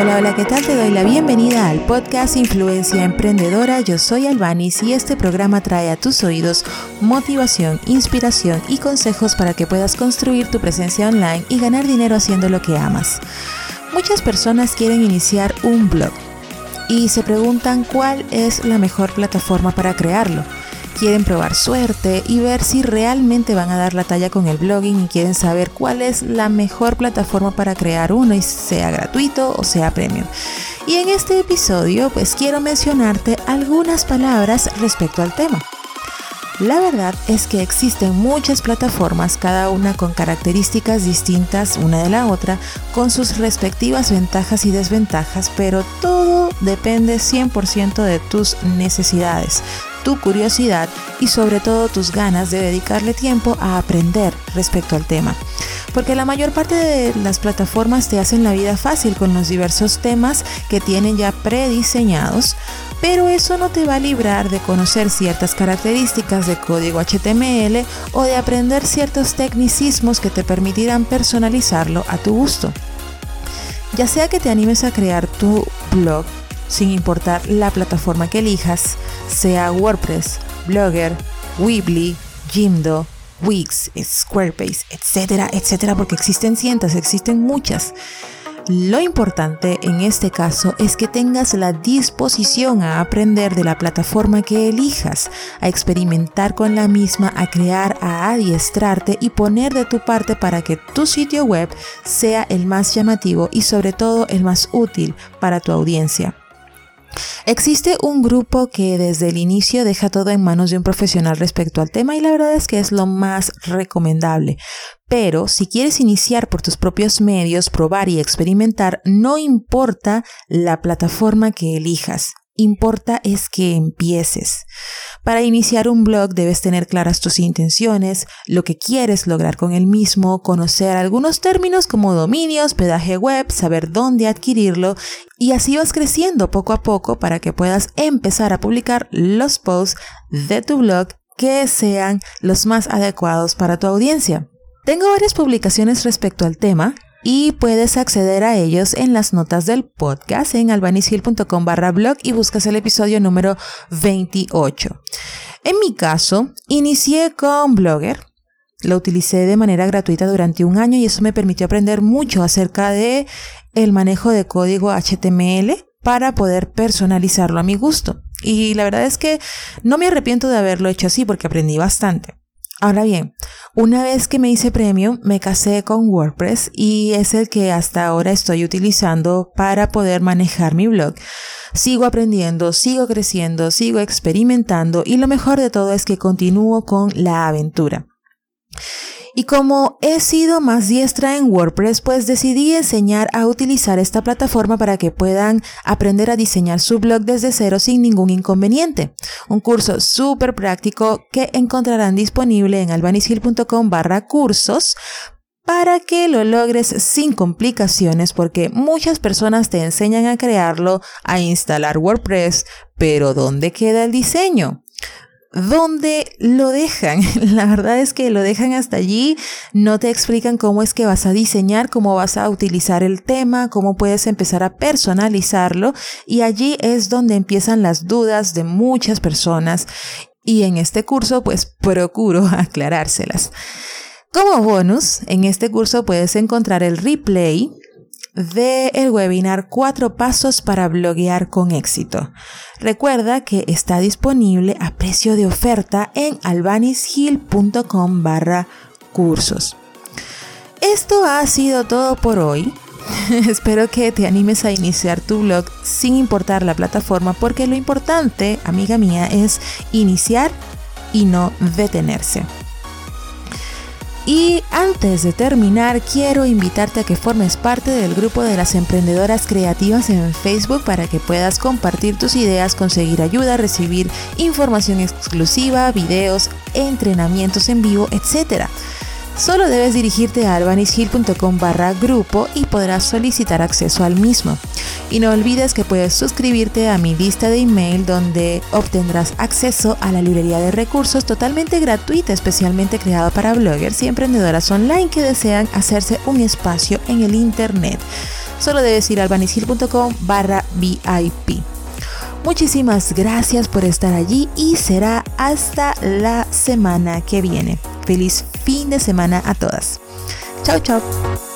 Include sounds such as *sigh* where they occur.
Hola, hola, ¿qué tal? Te doy la bienvenida al podcast Influencia Emprendedora. Yo soy Albanis y este programa trae a tus oídos motivación, inspiración y consejos para que puedas construir tu presencia online y ganar dinero haciendo lo que amas. Muchas personas quieren iniciar un blog y se preguntan cuál es la mejor plataforma para crearlo quieren probar suerte y ver si realmente van a dar la talla con el blogging y quieren saber cuál es la mejor plataforma para crear uno y sea gratuito o sea premium. Y en este episodio pues quiero mencionarte algunas palabras respecto al tema. La verdad es que existen muchas plataformas, cada una con características distintas una de la otra, con sus respectivas ventajas y desventajas, pero todo depende 100% de tus necesidades, tu curiosidad y sobre todo tus ganas de dedicarle tiempo a aprender respecto al tema. Porque la mayor parte de las plataformas te hacen la vida fácil con los diversos temas que tienen ya prediseñados, pero eso no te va a librar de conocer ciertas características de código HTML o de aprender ciertos tecnicismos que te permitirán personalizarlo a tu gusto. Ya sea que te animes a crear tu blog sin importar la plataforma que elijas, sea WordPress, Blogger, Weebly, Jimdo, Wix, Squarespace, etcétera, etcétera, porque existen cientos, existen muchas. Lo importante en este caso es que tengas la disposición a aprender de la plataforma que elijas, a experimentar con la misma, a crear, a adiestrarte y poner de tu parte para que tu sitio web sea el más llamativo y sobre todo el más útil para tu audiencia. Existe un grupo que desde el inicio deja todo en manos de un profesional respecto al tema y la verdad es que es lo más recomendable. Pero si quieres iniciar por tus propios medios, probar y experimentar, no importa la plataforma que elijas. Importa es que empieces. Para iniciar un blog debes tener claras tus intenciones, lo que quieres lograr con el mismo, conocer algunos términos como dominio, hospedaje web, saber dónde adquirirlo y así vas creciendo poco a poco para que puedas empezar a publicar los posts de tu blog que sean los más adecuados para tu audiencia. Tengo varias publicaciones respecto al tema y puedes acceder a ellos en las notas del podcast en albanisil.com barra blog y buscas el episodio número 28. En mi caso, inicié con Blogger. Lo utilicé de manera gratuita durante un año y eso me permitió aprender mucho acerca de el manejo de código HTML para poder personalizarlo a mi gusto. Y la verdad es que no me arrepiento de haberlo hecho así porque aprendí bastante. Ahora bien, una vez que me hice premium, me casé con WordPress y es el que hasta ahora estoy utilizando para poder manejar mi blog. Sigo aprendiendo, sigo creciendo, sigo experimentando y lo mejor de todo es que continúo con la aventura. Y como he sido más diestra en WordPress, pues decidí enseñar a utilizar esta plataforma para que puedan aprender a diseñar su blog desde cero sin ningún inconveniente. Un curso súper práctico que encontrarán disponible en albanisil.com barra cursos para que lo logres sin complicaciones porque muchas personas te enseñan a crearlo, a instalar WordPress, pero ¿dónde queda el diseño? ¿Dónde lo dejan? *laughs* La verdad es que lo dejan hasta allí, no te explican cómo es que vas a diseñar, cómo vas a utilizar el tema, cómo puedes empezar a personalizarlo y allí es donde empiezan las dudas de muchas personas y en este curso pues procuro *laughs* aclarárselas. Como bonus, en este curso puedes encontrar el replay del el webinar Cuatro Pasos para Bloguear con Éxito. Recuerda que está disponible a precio de oferta en albanishill.com barra cursos. Esto ha sido todo por hoy. *laughs* Espero que te animes a iniciar tu blog sin importar la plataforma porque lo importante, amiga mía, es iniciar y no detenerse. Y antes de terminar, quiero invitarte a que formes parte del grupo de las emprendedoras creativas en Facebook para que puedas compartir tus ideas, conseguir ayuda, recibir información exclusiva, videos, entrenamientos en vivo, etc. Solo debes dirigirte a albanishill.com barra grupo y podrás solicitar acceso al mismo. Y no olvides que puedes suscribirte a mi lista de email donde obtendrás acceso a la librería de recursos totalmente gratuita, especialmente creada para bloggers y emprendedoras online que desean hacerse un espacio en el Internet. Solo debes ir a albanisil.com barra VIP. Muchísimas gracias por estar allí y será hasta la semana que viene. Feliz fin de semana a todas. Chao, chao.